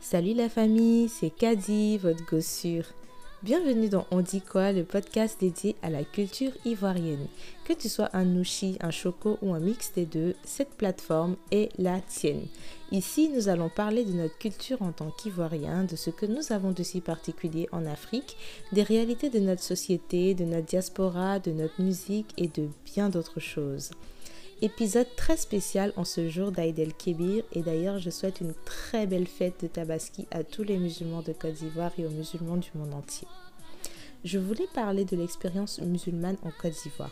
Salut la famille, c'est Kadi, votre gossure. Bienvenue dans On dit quoi, le podcast dédié à la culture ivoirienne. Que tu sois un nouchi, un choco ou un mix des deux, cette plateforme est la tienne. Ici, nous allons parler de notre culture en tant qu'Ivoiriens, de ce que nous avons de si particulier en Afrique, des réalités de notre société, de notre diaspora, de notre musique et de bien d'autres choses. Épisode très spécial en ce jour d'Aïd el-Kébir et d'ailleurs je souhaite une très belle fête de Tabaski à tous les musulmans de Côte d'Ivoire et aux musulmans du monde entier. Je voulais parler de l'expérience musulmane en Côte d'Ivoire.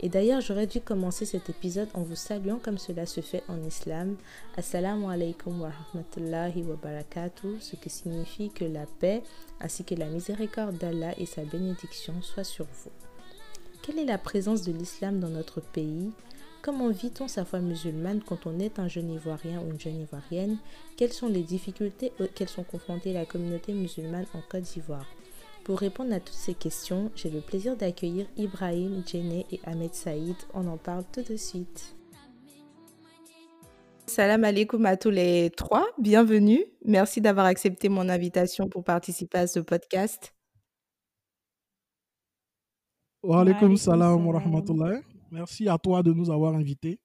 Et d'ailleurs, j'aurais dû commencer cet épisode en vous saluant comme cela se fait en islam. Assalamu alaikum wa rahmatullahi wa barakatuh, ce qui signifie que la paix ainsi que la miséricorde d'Allah et sa bénédiction soient sur vous. Quelle est la présence de l'islam dans notre pays? Comment vit-on sa foi musulmane quand on est un jeune Ivoirien ou une jeune Ivoirienne? Quelles sont les difficultés auxquelles sont confrontées la communauté musulmane en Côte d'Ivoire? Pour répondre à toutes ces questions, j'ai le plaisir d'accueillir Ibrahim, Djene et Ahmed Saïd. On en parle tout de suite. Salam alaikum à tous les trois, bienvenue. Merci d'avoir accepté mon invitation pour participer à ce podcast. Wa alaikum salam wa rahmatullah. Merci à toi de nous avoir invités.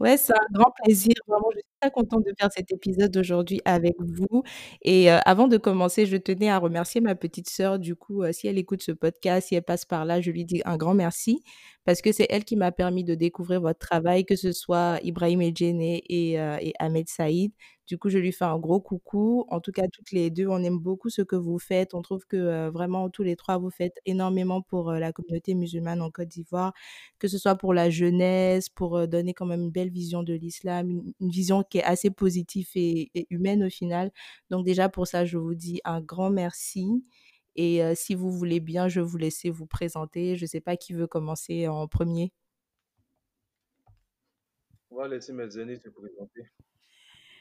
Ouais, c'est un grand plaisir. Je suis très contente de faire cet épisode aujourd'hui avec vous. Et euh, avant de commencer, je tenais à remercier ma petite sœur. Du coup, euh, si elle écoute ce podcast, si elle passe par là, je lui dis un grand merci parce que c'est elle qui m'a permis de découvrir votre travail, que ce soit Ibrahim Edjene et, euh, et Ahmed Saïd. Du coup, je lui fais un gros coucou. En tout cas, toutes les deux, on aime beaucoup ce que vous faites. On trouve que euh, vraiment, tous les trois, vous faites énormément pour euh, la communauté musulmane en Côte d'Ivoire, que ce soit pour la jeunesse, pour donner quand même une belle vision de l'islam, une, vision qui est assez positive et humaine au final. Donc déjà, pour ça, je vous dis un grand merci. Et euh, si vous voulez bien, je vais vous laisser vous présenter. Je ne sais pas qui veut commencer en premier. On va laisser mes aînés se présenter.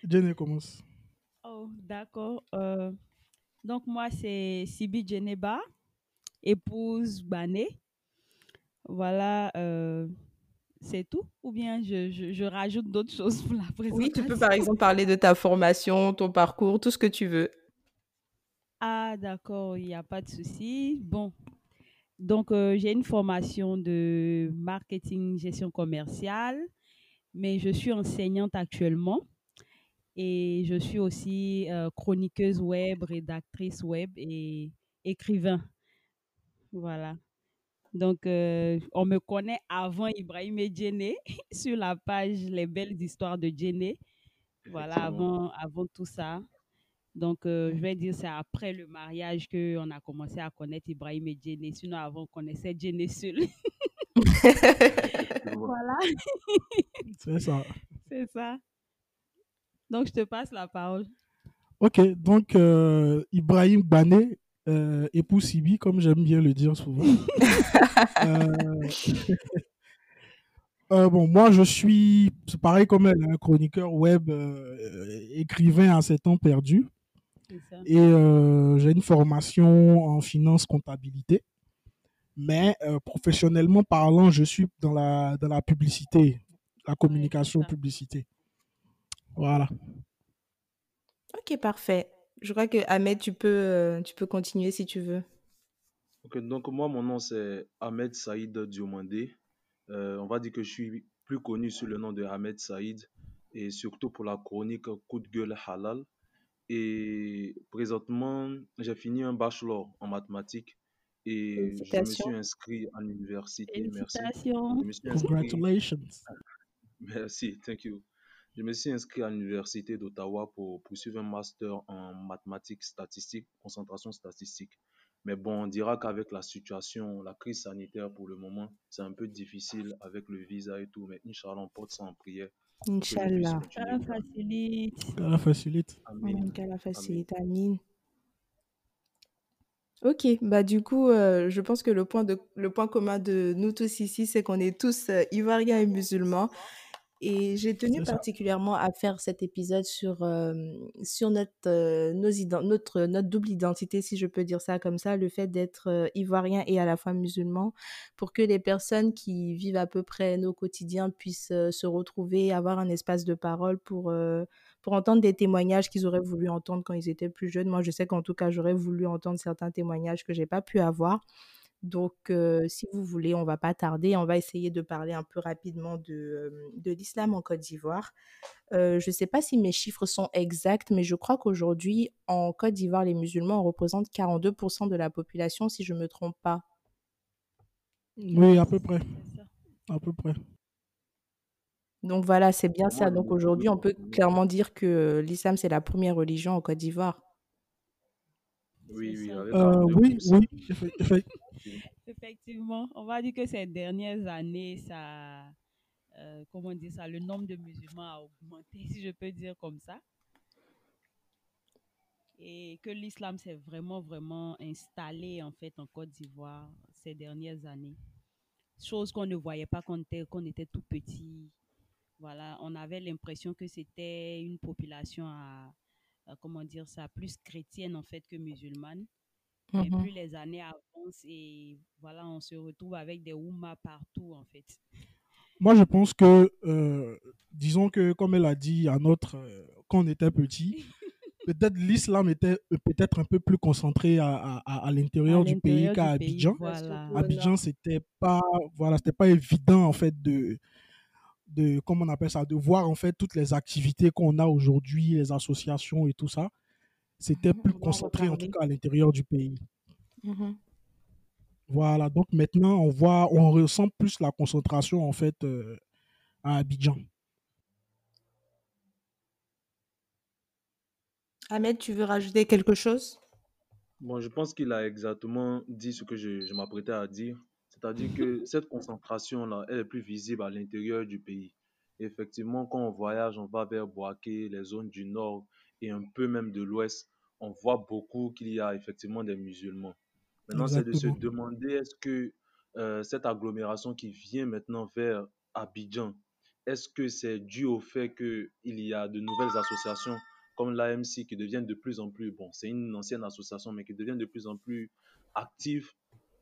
Jenny commence. Oh, d'accord. Euh, donc, moi, c'est Sibi Djeneba, épouse Bané. Voilà, euh, c'est tout. Ou bien je, je, je rajoute d'autres choses pour la présentation. Oui, tu peux par exemple parler de ta formation, ton parcours, tout ce que tu veux. Ah, d'accord, il n'y a pas de souci. Bon, donc euh, j'ai une formation de marketing, gestion commerciale, mais je suis enseignante actuellement et je suis aussi euh, chroniqueuse web, rédactrice web et écrivain. Voilà. Donc, euh, on me connaît avant Ibrahim et Djene sur la page Les Belles Histoires de Djene. Voilà, Effectivement. avant, avant tout ça. Donc, euh, je vais dire c'est après le mariage qu'on a commencé à connaître Ibrahim et Djene. Sinon, avant, on connaissait Djene seul. Voilà, C'est ça. c'est ça. Donc, je te passe la parole. Ok, donc euh, Ibrahim Bané, euh, époux Sibi, comme j'aime bien le dire souvent. Euh, euh, bon, moi, je suis, c'est pareil comme elle, un chroniqueur web, euh, écrivain à ses temps perdus. Ça. Et euh, j'ai une formation en finance comptabilité. Mais euh, professionnellement parlant, je suis dans la, dans la publicité, la communication publicité. Voilà. Ok, parfait. Je crois que Ahmed, tu peux, euh, tu peux continuer si tu veux. Ok, donc moi, mon nom c'est Ahmed Saïd Diomandé. Euh, on va dire que je suis plus connu sous le nom de Ahmed Saïd et surtout pour la chronique Coup de gueule halal. Et présentement, j'ai fini un bachelor en mathématiques et je me suis inscrit à l'université. Merci. Félicitations. Je me suis inscrit. Congratulations. Merci, thank you. Je me suis inscrit à l'université d'Ottawa pour poursuivre un master en mathématiques statistiques, concentration statistique. Mais bon, on dira qu'avec la situation, la crise sanitaire pour le moment, c'est un peu difficile avec le visa et tout. Mais Inch'Allah, on porte ça en prière Inch'Allah. Ça facilite. Ça facilite. Qu'Allah facilite, amin. Ok, bah du coup, euh, je pense que le point, de, le point commun de nous tous ici, c'est qu'on est tous euh, ivoiriens et musulmans. Et j'ai tenu particulièrement à faire cet épisode sur, euh, sur notre, euh, nos notre, notre double identité, si je peux dire ça comme ça, le fait d'être euh, ivoirien et à la fois musulman, pour que les personnes qui vivent à peu près nos quotidiens puissent se retrouver, avoir un espace de parole pour, pour entendre des témoignages qu'ils auraient voulu entendre quand ils étaient plus jeunes. Moi, je sais qu'en tout cas, j'aurais voulu entendre certains témoignages que j'ai pas pu avoir. Donc, euh, si vous voulez, on va pas tarder. On va essayer de parler un peu rapidement de, de l'islam en Côte d'Ivoire. Euh, je ne sais pas si mes chiffres sont exacts, mais je crois qu'aujourd'hui, en Côte d'Ivoire, les musulmans représentent 42% de la population, si je ne me trompe pas. Oui, à peu près. À peu près. Donc voilà, c'est bien ça. Donc aujourd'hui, on peut clairement dire que l'islam, c'est la première religion en Côte d'Ivoire. Oui, oui, Euh, oui, 42%. oui, Effectivement, on va dire que ces dernières années, ça, euh, comment dire ça, le nombre de musulmans a augmenté, si je peux dire comme ça. Et que l'islam s'est vraiment, vraiment installé en fait en Côte d'Ivoire ces dernières années. Chose qu'on ne voyait pas quand on était, tout petit. Voilà, on avait l'impression que c'était une population à, comment dire ça, plus chrétienne en fait que musulmane. Mais Mhm. plus les années avancent et voilà, on se retrouve avec des Oumas partout en fait. Moi, je pense que, euh, disons que, comme elle a dit à notre, euh, quand on était petit, peut-être l'islam était euh, peut-être un peu plus concentré à, à- à- à À l'intérieur du pays l'intérieur qu'à du pays, Abidjan. voilà. surtout au Abidjan, nord. c'était pas, voilà, c'était pas évident en fait de, de, comment on appelle ça, de voir en fait toutes les activités qu'on a aujourd'hui, les associations et tout ça. C'était plus concentré en tout cas à l'intérieur du pays. Mhm. Voilà, donc maintenant on voit, on ressent plus la concentration en fait euh, à Abidjan. Ahmed, tu veux rajouter quelque chose? Bon, je pense qu'il a exactement dit ce que je, je m'apprêtais à dire. C'est-à-dire que cette concentration-là, elle est plus visible à l'intérieur du pays. Effectivement, quand on voyage, on va vers Boaké, les zones du nord et un peu même de l'ouest, on voit beaucoup qu'il y a effectivement des musulmans. Maintenant, c'est de se demander est-ce que euh, cette agglomération qui vient maintenant vers Abidjan, est-ce que c'est dû au fait qu'il y a de nouvelles associations comme l'AMC qui deviennent de plus en plus, bon, c'est une ancienne association, mais qui devient de plus en plus active.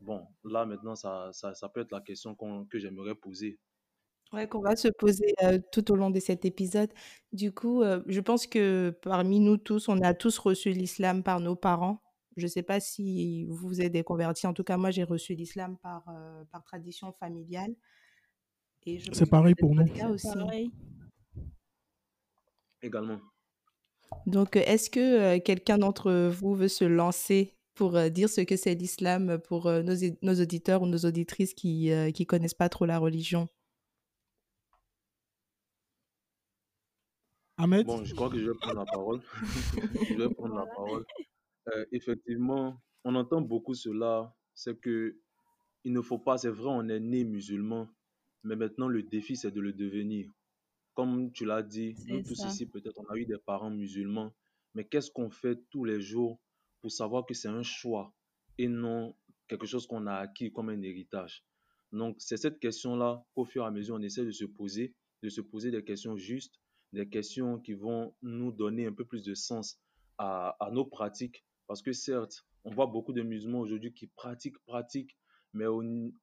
Bon, là maintenant, ça, ça, ça peut être la question que j'aimerais poser. Ouais, qu'on va se poser euh, tout au long de cet épisode. Du coup, euh, je pense que parmi nous tous, on a tous reçu l'islam par nos parents. Je ne sais pas si vous vous êtes des convertis. En tout cas, moi, j'ai reçu l'islam par, euh, par tradition familiale. Et je C'est pense pareil pour nous. votre cas aussi. Pareil. Également. Donc, euh, est-ce que euh, quelqu'un d'entre vous veut se lancer pour euh, dire ce que c'est l'islam pour euh, nos, é- nos auditeurs ou nos auditrices qui ne connaissent pas trop la religion? Ahmed, Bon, je crois que je vais prendre la parole. je vais prendre la parole. Euh, effectivement, on entend beaucoup cela, c'est que il ne faut pas, c'est vrai, on est né musulman, mais maintenant le défi, c'est de le devenir. Comme tu l'as dit, nous tous ça. ici, peut-être, on a eu des parents musulmans, mais qu'est-ce qu'on fait tous les jours pour savoir que c'est un choix et non quelque chose qu'on a acquis comme un héritage? Donc, c'est cette question-là qu'au fur et à mesure, on essaie de se poser, de se poser des questions justes, des questions qui vont nous donner un peu plus de sens à, nos pratiques. Parce que certes, on voit beaucoup de musulmans aujourd'hui qui pratiquent, pratiquent, mais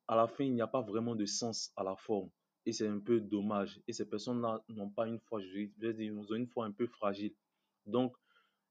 à la fin, il n'y a pas vraiment de sens à la forme. Et c'est un peu dommage. Et ces personnes-là n'ont pas une foi, je vais dire, ils ont une foi un peu fragile. Donc,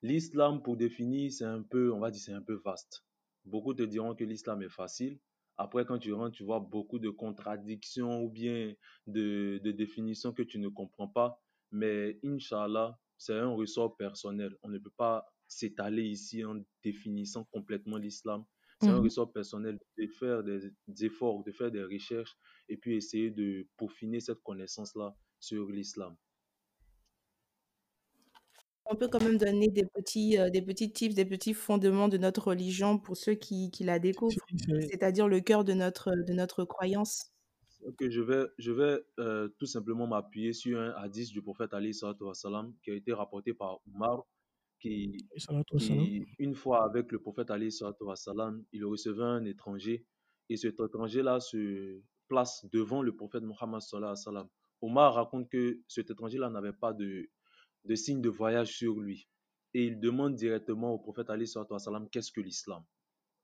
l'islam, pour définir, c'est un peu, on va dire, c'est un peu vaste. Beaucoup te diront que l'islam est facile. Après, quand tu rentres, tu vois beaucoup de contradictions ou bien de définitions que tu ne comprends pas. Mais Inch'Allah, c'est un ressort personnel. On ne peut pas s'étaler ici en définissant complètement l'islam. C'est un Mhm. ressort personnel de faire des, des efforts, de faire des recherches et puis essayer de peaufiner cette connaissance-là sur l'islam. On peut quand même donner des petits, euh, des petits tips, des petits fondements de notre religion pour ceux qui, qui la découvrent, c'est- c'est-à-dire le cœur de notre, de notre croyance. Ok, je vais, je vais euh, tout simplement m'appuyer sur un hadith du prophète Ali sallam, qui a été rapporté par Omar, qui, qui une fois avec le prophète Ali sallam, il recevait un étranger et cet étranger-là se place devant le prophète Mohammed sallam. Omar raconte que cet étranger-là n'avait pas de, de signe de voyage sur lui et il demande directement au prophète Ali sallam qu'est-ce que l'islam?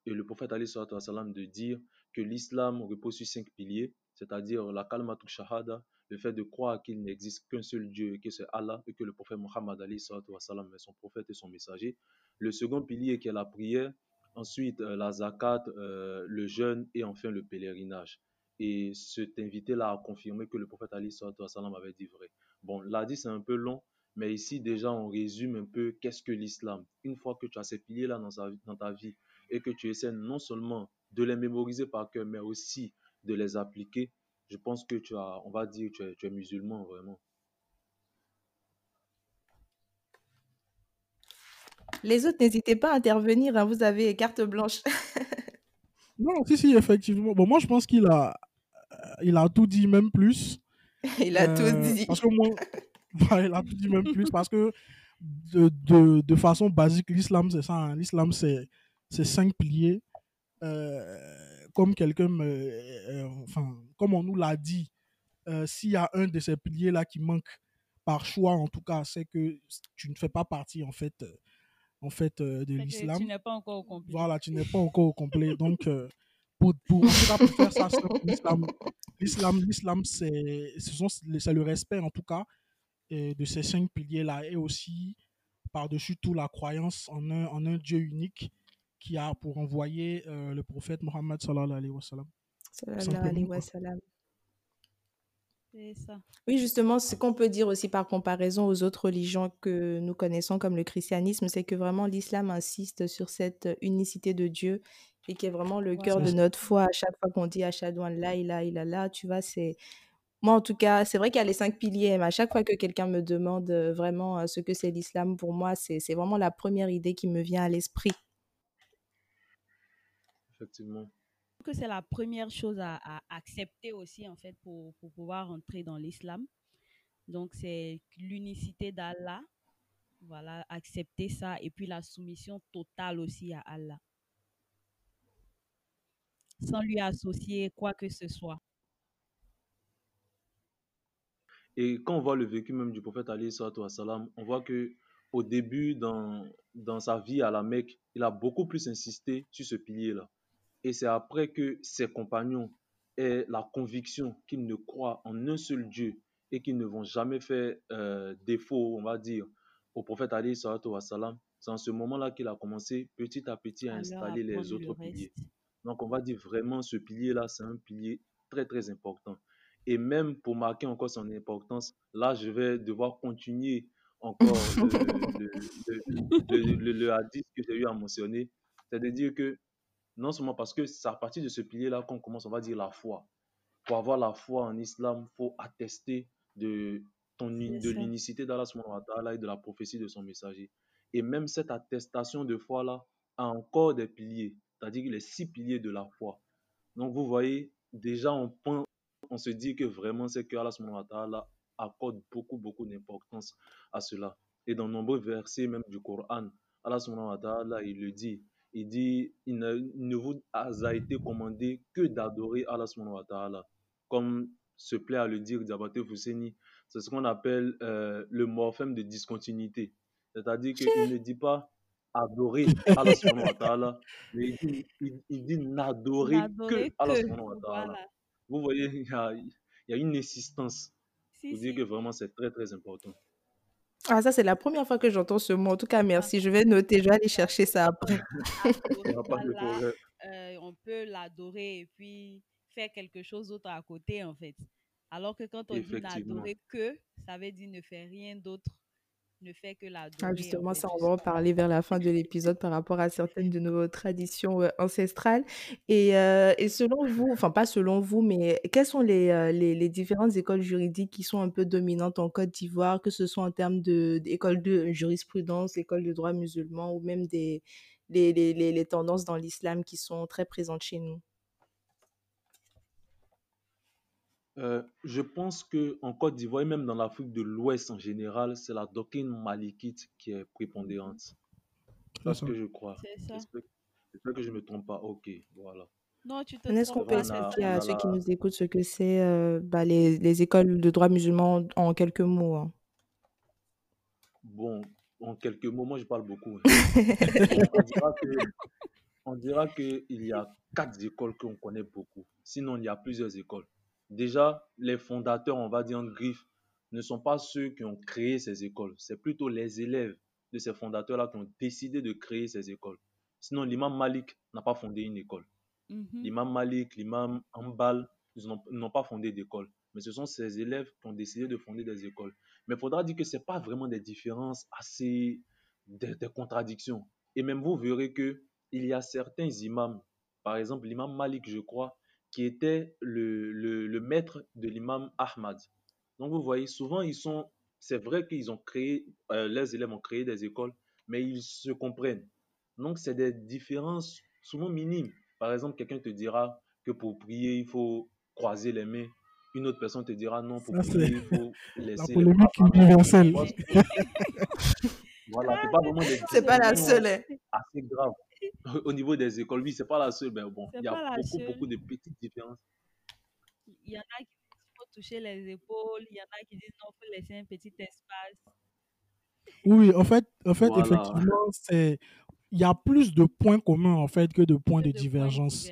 Et le prophète Ali sallam de dire que l'islam repose sur cinq piliers, c'est-à-dire la kalmatuk shahada, le fait de croire qu'il n'existe qu'un seul Dieu que c'est Allah et que le prophète Mohammed Ali salam est son prophète et son messager. Le second pilier qui est la prière, ensuite euh, la zakat, euh, le jeûne et enfin le pèlerinage. Et cet invité-là a confirmé que le prophète Ali salam avait dit vrai. Bon, l'a dit c'est un peu long, mais ici déjà on résume un peu qu'est-ce que l'islam. Une fois que tu as ces piliers-là dans, dans ta vie et que tu essaies non seulement de les mémoriser par cœur, mais aussi de les appliquer, je pense que tu as, on va dire, tu es, tu es musulman vraiment. Les autres, n'hésitez pas à intervenir, hein, vous avez carte blanche. non, si, si, effectivement. Bon, moi, je pense qu'il a, euh, il a tout dit, même plus. il a tout Euh, dit. Parce que moi, il a tout dit, même plus. Parce que de, de, de façon basique, l'islam, c'est ça. hein. L'islam, c'est c'est cinq piliers. Euh, comme quelqu'un, me- euh, enfin, comme on nous l'a dit, euh, s'il y a un de ces piliers-là qui manque, par choix en tout cas, c'est que tu ne fais pas partie en fait, euh, en fait euh, de l'islam. tu n'es pas encore au complet. Voilà, tu n'es pas encore au complet. Donc, euh, pour, pour, en tout cas, pour faire ça, l'islam, l'islam, l'islam, c'est, le respect, en tout cas, euh, de ces cinq piliers-là et aussi, par-dessus tout, la croyance en un, en un Dieu unique qui a pour envoyer euh, le prophète Mohammed sallallahu alayhi wa sallam. Sallallahu Simplement, alayhi quoi. wa sallam. C'est ça. Oui, justement, ce qu'on peut dire aussi par comparaison aux autres religions que nous connaissons comme le christianisme, c'est que vraiment l'islam insiste sur cette unicité de Dieu et qui est vraiment le Ouais, cœur de ça. notre foi. À chaque fois qu'on dit Ashhadu an la ilaha illallah, tu vois, c'est... Moi, en tout cas, c'est vrai qu'il y a les cinq piliers, mais à chaque fois que quelqu'un me demande euh, vraiment euh, ce que c'est l'islam, pour moi, c'est c'est vraiment la première idée qui me vient à l'esprit. Effectivement. que c'est la première chose à, à accepter aussi, en fait, pour, pour pouvoir entrer dans l'islam. Donc, c'est l'unicité d'Allah. Voilà, accepter ça. Et puis, la soumission totale aussi à Allah. Sans lui associer quoi que ce soit. Et quand on voit le vécu même du prophète Ali salam, on voit que au début, dans, dans sa vie à la Mecque, il a beaucoup plus insisté sur ce pilier-là. Et c'est après que ses compagnons aient la conviction qu'ils ne croient en un seul Dieu et qu'ils ne vont jamais faire euh, défaut, on va dire, au prophète Ali salam. C'est en ce moment-là qu'il a commencé petit à petit à Alors, installer les le autres piliers. Donc, on va dire vraiment, ce pilier-là, c'est un pilier très, très important. Et même pour marquer encore son importance, là, je vais devoir continuer encore le- le hadith que j'ai eu à mentionner. C'est-à-dire que, non seulement parce que c'est à partir de ce pilier-là qu'on commence, on va dire, la foi. Pour avoir la foi en islam, il faut attester de, ton, de l'unicité d'Allah et de la prophétie de son messager. Et même cette attestation de foi-là a encore des piliers, c'est-à-dire les six piliers de la foi. Donc, vous voyez, déjà, on, pense, on se dit que vraiment, c'est que Allah accorde beaucoup, beaucoup d'importance à cela. Et dans nombreux versets, même du Coran, Allah il le dit. Il dit, il ne, il ne vous a été commandé que d'adorer Allah subhanahu wa ta'ala. Comme se plaît à le dire Diabaté Fousseni, c'est ce qu'on appelle euh, le morphème de discontinuité. C'est-à-dire qu'il ne dit pas adorer Allah subhanahu wa ta'ala, mais il dit, il, il dit n'adorer que Allah subhanahu wa ta'ala. Voilà. Vous voyez, il y a, il y a une insistance Si, dire si. que vraiment c'est très très important. Ah, ça, c'est la première fois que j'entends ce mot. En tout cas, merci. Je vais noter, je vais aller chercher ça après. Il n'y Adorer a pas de Allah, problème. euh, on peut l'adorer et puis faire quelque chose d'autre à côté, en fait. Alors que quand on dit n'adorer que, ça veut dire ne faire rien d'autre, ne faire que l'adorer. Ah, en justement, fait, ça, on va en parler vers la fin de l'épisode par rapport à certaines de nos traditions euh, ancestrales. Et, euh, et selon vous, enfin pas selon vous, mais quelles sont les, euh, les, les différentes écoles juridiques qui sont un peu dominantes en Côte d'Ivoire, que ce soit en termes d'école de jurisprudence, école de droit musulman ou même des les tendances dans l'islam qui sont très présentes chez nous? Euh, je pense qu'en Côte d'Ivoire et même dans l'Afrique de l'Ouest en général, c'est la doctrine malikite qui est prépondérante. C'est ce que je crois? C'est ça. J'espère que je ne me trompe pas? Ok, voilà. Non, tu te Est-ce qu'on peut expliquer à ceux qui nous écoutent ce que c'est euh, bah, les, les écoles de droit musulman en quelques mots? hein? Bon, en quelques mots, moi je parle beaucoup. hein. On dira que, on dira qu'il y a quatre écoles qu'on connaît beaucoup. Sinon, il y a plusieurs écoles. Déjà, les fondateurs, on va dire en griffe, ne sont pas ceux qui ont créé ces écoles. C'est plutôt les élèves de ces fondateurs-là qui ont décidé de créer ces écoles. Sinon, l'imam Malik n'a pas fondé une école. Mhm. L'imam Malik, l'imam Ambal, ils n'ont- n'ont pas fondé d'école. Mais ce sont ces élèves qui ont décidé de fonder des écoles. Mais il faudra dire que ce n'est pas vraiment des différences assez, des, des contradictions. Et même vous verrez que il y a certains imams, par exemple l'imam Malik, je crois, qui était le, le, le maître de l'imam Ahmad. Donc vous voyez, souvent ils sont, c'est vrai qu'ils ont créé, euh, les élèves ont créé des écoles, mais ils se comprennent. Donc c'est des différences souvent minimes. Par exemple, quelqu'un te dira que pour prier, il faut croiser les mains. Une autre personne te dira non, pour Ça, prier, il faut La laisser les polémique universelle. Voilà, c'est pas vraiment des C'est pas la seule. hein. assez graves. Au niveau des écoles, oui, c'est pas la seule, mais bon, il y a beaucoup, seule. beaucoup de petites différences. Il y en a qui disent qu'il faut toucher les épaules, il y en a qui disent non, il faut laisser un petit espace. Oui, en fait, en fait Voilà. effectivement, c'est il y a plus de points communs en fait que de points de points divergence.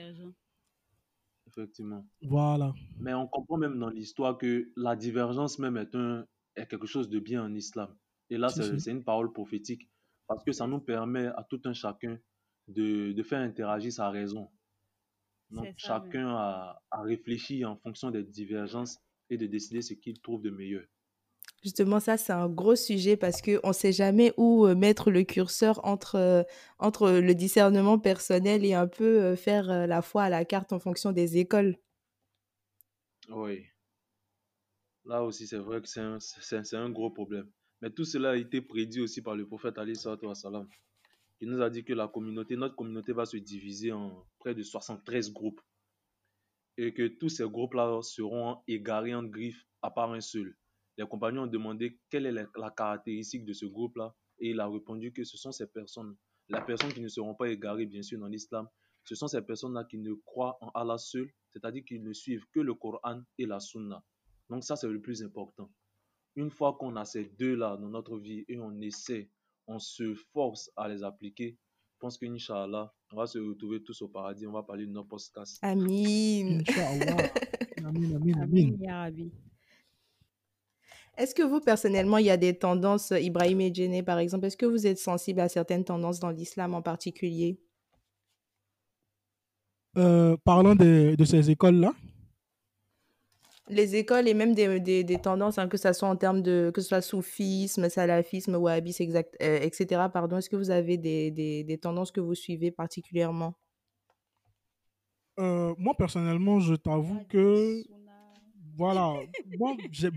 Effectivement. Voilà. Mais on comprend même dans l'histoire que la divergence même est, un, est quelque chose de bien en islam. Et là, c'est une parole prophétique. Parce que ça nous permet à tout un chacun de, de faire interagir sa raison. Donc, ça chacun a, a réfléchi en fonction des divergences et de décider ce qu'il trouve de meilleur. Justement, ça, c'est un gros sujet parce qu'on ne sait jamais où euh, mettre le curseur entre, euh, entre le discernement personnel et un peu euh, faire la foi à la carte en fonction des écoles. Oui. Là aussi, c'est vrai que c'est un, c'est- c'est un gros problème. Mais tout cela a été prédit aussi par le prophète Ali sallallahu Il nous a dit que la communauté, notre communauté va se diviser en près de 73 groupes. Et que tous ces groupes-là seront égarés en griffes à part un seul. Les compagnons ont demandé quelle est la, la caractéristique de ce groupe-là. Et il a répondu que ce sont ces personnes. Les personnes qui ne seront pas égarées, bien sûr, dans l'islam, ce sont ces personnes-là qui ne croient en Allah seul, c'est-à-dire qu'ils ne suivent que le Coran et la Sunna. Donc ça, c'est le plus important. Une fois qu'on a ces deux-là dans notre vie et on essaie, on se force à les appliquer, je pense qu'Inch'Allah, on va se retrouver tous au paradis, on va parler de nos podcasts. Amin. Inch'Allah. Amin, amin, Amin, amin. Est-ce que vous, personnellement, il y a des tendances, euh, Ibrahim et Djene, par exemple, est-ce que vous êtes sensible à certaines tendances dans l'islam en particulier? Euh, parlant de, de ces écoles-là, Les écoles et même des, des, des tendances, hein, que ce soit en termes de, que ce soit soufisme, salafisme, wahhabisme, exact, euh, etc. Pardon, est-ce que vous avez des, des, des tendances que vous suivez particulièrement? Euh, moi personnellement, je t'avoue que voilà, moi, je,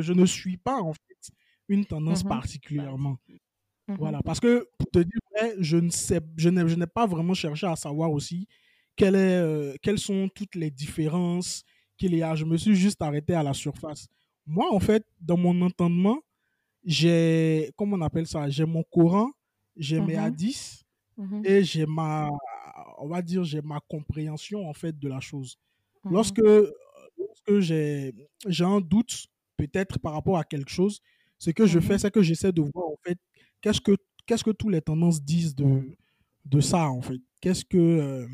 je ne suis pas en fait une tendance Mhm. particulièrement. Mhm. Voilà, parce que pour te dire vrai, je ne sais, je n'ai, je n'ai pas vraiment cherché à savoir aussi quelle est, euh, quelles sont toutes les différences qu'il y a. Je me suis juste arrêté à la surface. Moi, en fait, dans mon entendement, j'ai, comment on appelle ça, j'ai mon Coran, j'ai mes Mhm. hadiths Mhm. et j'ai ma, on va dire, j'ai ma compréhension en fait de la chose. Mhm. Lorsque, lorsque j'ai, j'ai un doute, peut-être par rapport à quelque chose, ce que je Mhm. fais, c'est que j'essaie de voir en fait qu'est-ce que, qu'est-ce que tous les tendances disent de, de ça en fait. Qu'est-ce que, euh,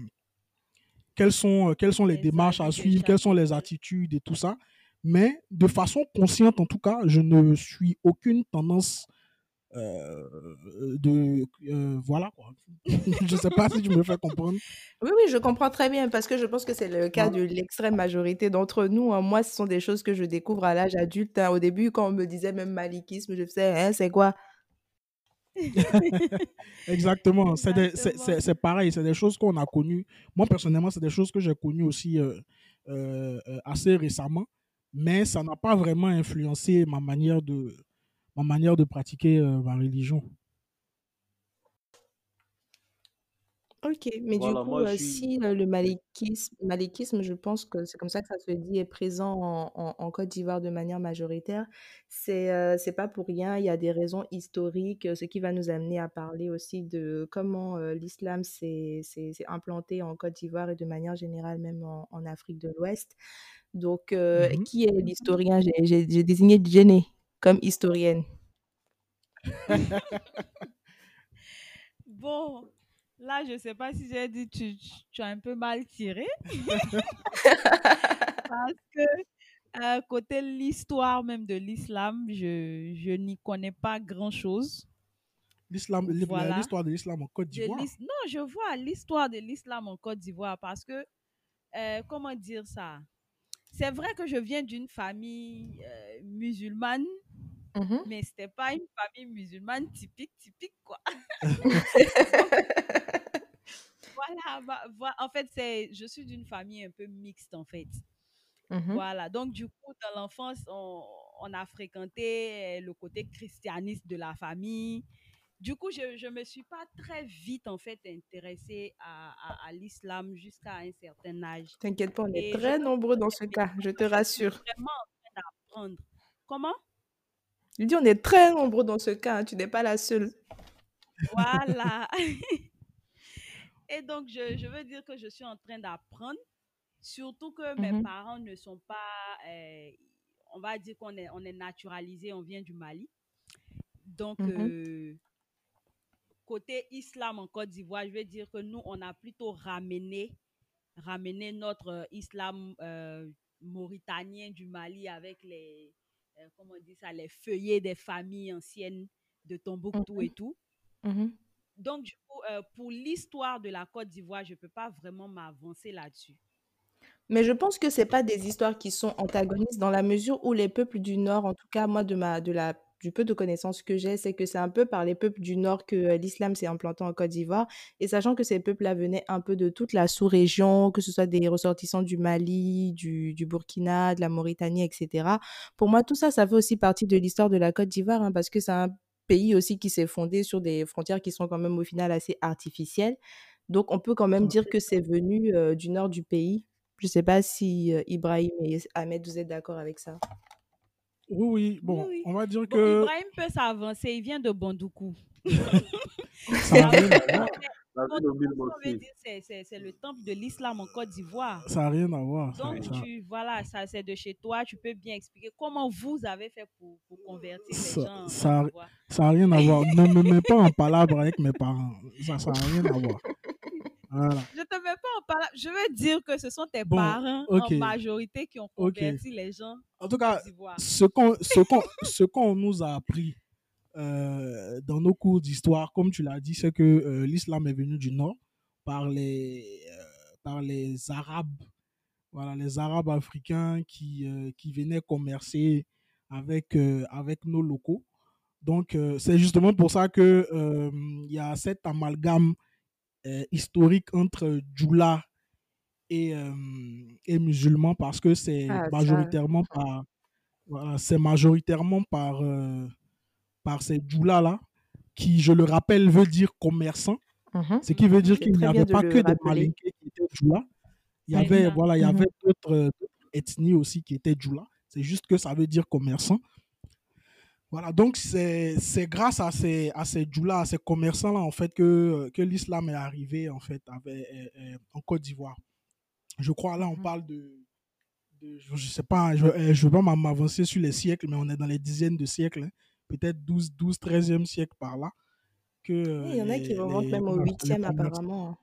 quelles sont, euh, quelles sont les démarches à suivre, quelles sont les attitudes et tout ça. Mais de façon consciente, en tout cas, je ne suis aucune tendance euh, de. euh, voilà quoi. je sais pas si tu me fais comprendre. Oui, oui, je comprends très bien parce que je pense que c'est le cas de l'extrême majorité d'entre nous. hein. Moi, ce sont des choses que je découvre à l'âge adulte. hein. Au début, quand on me disait même malikisme, je faisais, hein, c'est quoi? Exactement. C'est des- c'est- Exactement. c'est- c'est pareil, c'est des choses qu'on a connues. Moi, personnellement, c'est des choses que j'ai connues aussi euh, euh, euh, assez récemment, mais ça n'a pas vraiment influencé ma manière de, ma manière de pratiquer euh, ma religion. Ok, mais du Voilà, coup, moi, je euh, suis... si euh, le malikisme, malikisme, je pense que c'est comme ça que ça se dit, est présent en, en- en Côte d'Ivoire de manière majoritaire, c'est euh, c'est pas pour rien, il y a des raisons historiques, euh, ce qui va nous amener à parler aussi de comment euh, l'islam s'est s'est- s'est implanté en Côte d'Ivoire et de manière générale même en, en Afrique de l'Ouest. Donc, euh, Mhm. qui est l'historien? J'ai j'ai- j'ai désigné Jenny comme historienne. Bon, là, je sais pas si j'ai dit tu, tu- as un peu mal tiré. Parce que Euh, côté l'histoire même de l'islam, je, je n'y connais pas grand-chose. L'islam, Voilà. l'histoire de l'islam en Côte d'Ivoire? Non, je vois l'histoire de l'islam en Côte d'Ivoire parce que, euh, comment dire ça? C'est vrai que je viens d'une famille euh, musulmane, Mhm. mais c'était pas une famille musulmane typique, typique, quoi. voilà, bah, voi- en fait, c'est, je suis d'une famille un peu mixte, en fait. Mhm. Voilà, donc du coup, dans l'enfance, on, on a fréquenté euh, le côté christianiste de la famille. Du coup, je ne me suis pas très vite, en fait, intéressée à, à- à l'islam jusqu'à un certain âge. T'inquiète pas, on est très nombreux dans ce cas, je te je suis rassure. vraiment en train d'apprendre. Comment? Je dis, on est très nombreux dans ce cas, hein, tu n'es pas la seule. Voilà. Et donc, je, je veux dire que je suis en train d'apprendre, surtout que mes Mhm. parents ne sont pas, euh, on va dire qu'on est, on est naturalisé, on vient du Mali. Donc, Mhm. euh, côté islam en Côte d'Ivoire, je veux dire que nous, on a plutôt ramené, ramené notre euh, islam euh, mauritanien du Mali avec les, comment on dit ça, les feuillets des familles anciennes de Tombouctou et tout. Donc, euh, pour l'histoire de la Côte d'Ivoire, je ne peux pas vraiment m'avancer là-dessus. Mais je pense que c'est pas des histoires qui sont antagonistes dans la mesure où les peuples du Nord, en tout cas moi de ma de la du peu de connaissances que j'ai, c'est que c'est un peu par les peuples du Nord que euh, l'islam s'est implanté en Côte d'Ivoire. Et sachant que ces peuples-là venaient un peu de toute la sous-région, que ce soit des ressortissants du Mali, du, du Burkina, de la Mauritanie, etc. Pour moi, tout ça, ça fait aussi partie de l'histoire de la Côte d'Ivoire, hein, parce que c'est un pays aussi qui s'est fondé sur des frontières qui sont quand même au final assez artificielles. Donc, on peut quand même dire que c'est venu euh, du nord du pays. Je ne sais pas si euh, Ibrahim et Ahmed, vous êtes d'accord avec ça? Oui, oui, bon, oui. on va dire Bon, que Ibrahim peut s'avancer, il vient de Bondoukou. c'est- le temple de l'islam en Côte d'Ivoire. Ça n'a rien à voir. Donc, ça- tu, voilà, ça c'est de chez toi. Tu peux bien expliquer comment vous avez fait pour, pour convertir les Ça- gens en ça- n'a rien à voir. Ne me mets pas en palabre avec mes parents. Ça n'a rien à voir. Voilà. Je te mets pas en parole. Je veux dire que ce sont tes Bon, parents ok. en majorité qui ont converti les gens En tout cas, ce qu'on ce qu'on ce qu'on nous a appris euh, dans nos cours d'histoire, comme tu l'as dit, c'est que euh, l'islam est venu du nord par les euh, par les Arabes, voilà, les Arabes africains qui qui venaient commercer avec avec nos locaux. Donc c'est justement pour ça euh, il y a cet amalgame historique entre Djoula et, et musulmans parce que c'est Ah, majoritairement par voilà, c'est majoritairement par par ces Djoula là qui je le rappelle veut dire commerçant Mhm. ce qui veut dire qu'il n'y avait pas que des. Malinké qui étaient Djoula il y avait voilà il y Mhm. avait d'autres euh, ethnies aussi qui étaient Djoula c'est juste que ça veut dire commerçant voilà, donc c'est grâce à ces, à ces djoulas, à ces commerçants-là, en fait, que, que l'islam est arrivé, en fait, avec, euh, euh, en Côte d'Ivoire. Je crois, là, on Mhm. parle de, de- je, je sais pas, je ne veux pas m'a- m'avancer sur les siècles, mais on est dans les dizaines de siècles, hein, peut-être 12, 12, 13e siècle par là. Que, euh, Il y en a qui les- remontent les- même au les 8e commerçants- apparemment. hein.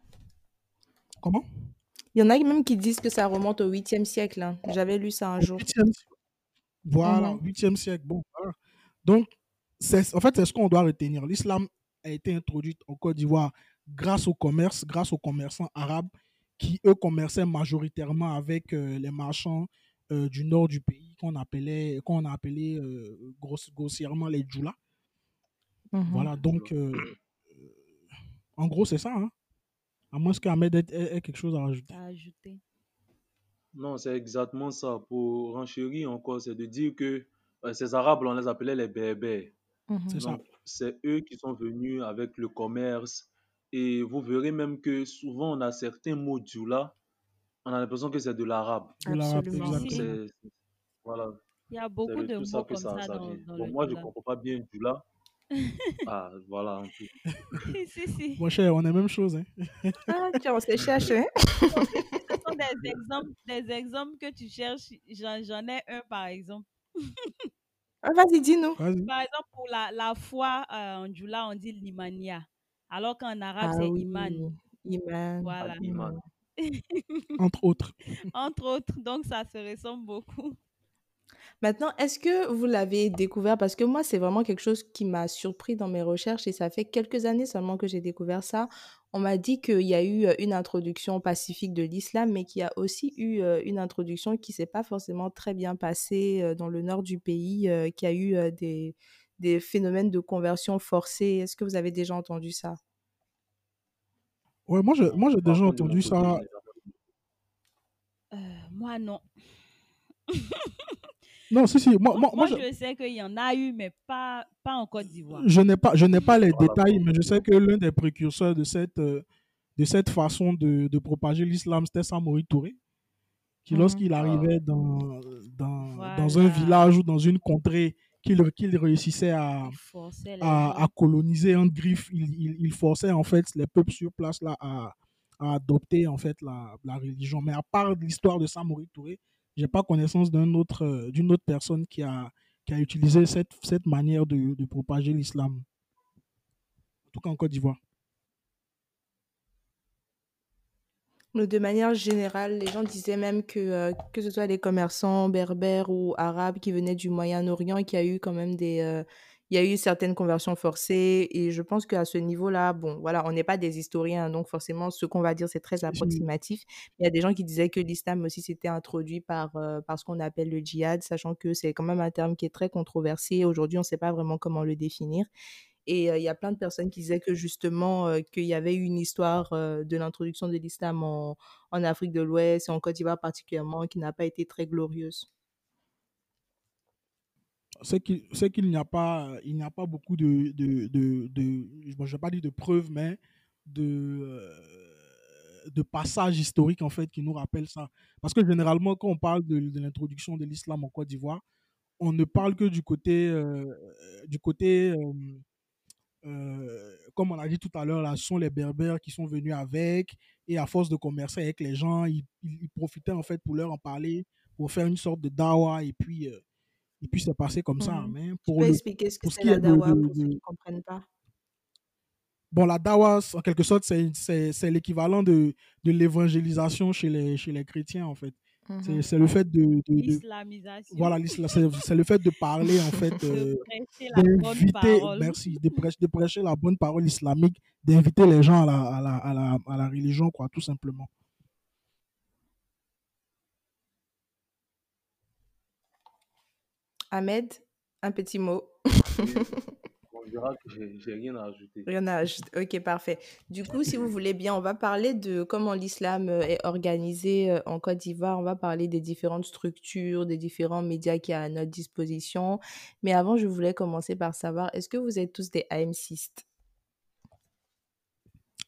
Comment? Il y en a même qui disent que ça remonte au 8e siècle. hein. J'avais lu ça un Au jour. 8e siècle. Voilà, Mhm. 8e siècle. Bon, voilà. Donc, c'est, en fait, c'est ce qu'on doit retenir. L'islam a été introduit en Côte d'Ivoire grâce au commerce, grâce aux commerçants arabes qui, eux, commerçaient majoritairement avec euh, les marchands euh, du nord du pays qu'on appelait, qu'on a appelé euh, gross- grossièrement les djoulas. Mhm. Voilà, donc, euh, en gros, c'est ça. hein. À moins qu'Ahmed ait, ait- ait quelque chose à ajouter. Non, c'est exactement ça. Pour renchérir encore, c'est de dire que euh, ces Arabes, on les appelait les Berbères. C'est ça. Donc, c'est eux qui sont venus avec le commerce. Et vous verrez même que souvent, on a certains mots là, on a l'impression que c'est de l'arabe. Absolument. C'est, voilà, Il y a beaucoup de ça mots comme ça, ça ça dans, vient. dans Bon, le moi, je Djoula. comprends pas bien Djoula. Ah, voilà un peu. si, si. Mon cher, on est même chose. Hein. Ah, tiens, on s'est cherché. hein. Ce sont des exemples, des exemples que tu cherches. J'en j'en ai un, par exemple. Ah, Vas-y, dis-nous. Vas-y. Par exemple, pour la, la foi euh, en Djoula, on dit limania. Alors qu'en arabe, Ah c'est oui, iman. Iman. Voilà. Entre autres. Entre autres. Donc, ça se ressemble beaucoup. Maintenant, est-ce que vous l'avez découvert? Parce que moi, c'est vraiment quelque chose qui m'a surpris dans mes recherches et ça fait quelques années seulement que j'ai découvert ça. On m'a dit qu'il y a eu euh, une introduction pacifique de l'islam, mais qu'il y a aussi eu euh, une introduction qui s'est pas forcément très bien passée euh, dans le nord du pays, qui a eu des, des phénomènes de conversion forcée. Est-ce que vous avez déjà entendu ça? Ouais, moi, je- moi j'ai déjà entendu ça. moi, non. Non, si, si. Moi, moi, Moi, moi, je, je sais qu'il y en a eu, mais pas, pas en Côte d'Ivoire. je n'ai pas, je n'ai pas les Voilà, détails, mais je sais que l'un des précurseurs de cette, euh, de cette façon de, de propager l'islam, c'était Samori Touré, qui, Mhm. lorsqu'il Ah, arrivait dans, dans, dans un village ou dans une contrée qu'il réussissait à, les coloniser en griffe, il, il, il forçait en fait les peuples sur place là à, à adopter en fait la, la religion. Mais à part l'histoire de Samori Touré, j'ai pas connaissance d'un autre, euh, d'une autre personne qui a, qui a utilisé cette, cette manière de, de propager l'islam, en tout cas en Côte d'Ivoire. De manière générale, les gens disaient même que, euh, que ce soit les commerçants berbères ou arabes qui venaient du Moyen-Orient, qu'il y a eu quand même des, euh, il y a eu certaines conversions forcées. Et je pense qu'à ce niveau-là, bon, voilà, on n'est pas des historiens, donc forcément, ce qu'on va dire, c'est très approximatif. Il y a des gens qui disaient que l'islam aussi s'était introduit par, euh, par ce qu'on appelle le djihad, sachant que c'est quand même un terme qui est très controversé. Aujourd'hui, on ne sait pas vraiment comment le définir. Et il y a plein de personnes qui disaient que justement, qu'il y avait eu une histoire de l'introduction de l'islam en, en Afrique de l'Ouest et en Côte d'Ivoire particulièrement, qui n'a pas été très glorieuse. c'est qu'il qu'il n'y a pas a pas beaucoup de de de, bon, je vais pas dire de preuves mais de de passages historiques en fait qui nous rappellent ça parce que généralement quand on parle de, l'introduction de l'islam en Côte d'Ivoire on ne parle que du côté du côté euh, comme on a dit tout à l'heure là ce sont les berbères qui sont venus avec et à force de commercer avec les gens ils, ils- ils profitaient en fait pour leur en parler pour faire une sorte de dawa et puis euh, et puis c'est passé comme ça. Mhm. Mais Tu pour peux le expliquer ce que pour ce c'est la de, dawa de- pour ceux qui ne comprennent pas? Bon la dawa en quelque sorte c'est l'équivalent de de l'évangélisation chez les chez les chrétiens en fait. C'est Mhm. c'est le fait de, de, de- L'islamisation. voilà c'est le fait de parler en fait de euh, prêcher la bonne d'inviter parole. merci de prêcher, de prêcher la bonne parole islamique d'inviter les gens à la, à la à la à la religion quoi tout simplement. Ahmed, un petit mot. Que j'ai rien à ajouter. Rien à ajouter. Ok, parfait. Du coup, si vous voulez bien, on va parler de comment l'islam euh, est organisé euh, en Côte d'Ivoire. On va parler des différentes structures, des différents médias qu'il y a à notre disposition. Mais avant, je voulais commencer par savoir, est-ce que vous êtes tous des AMCistes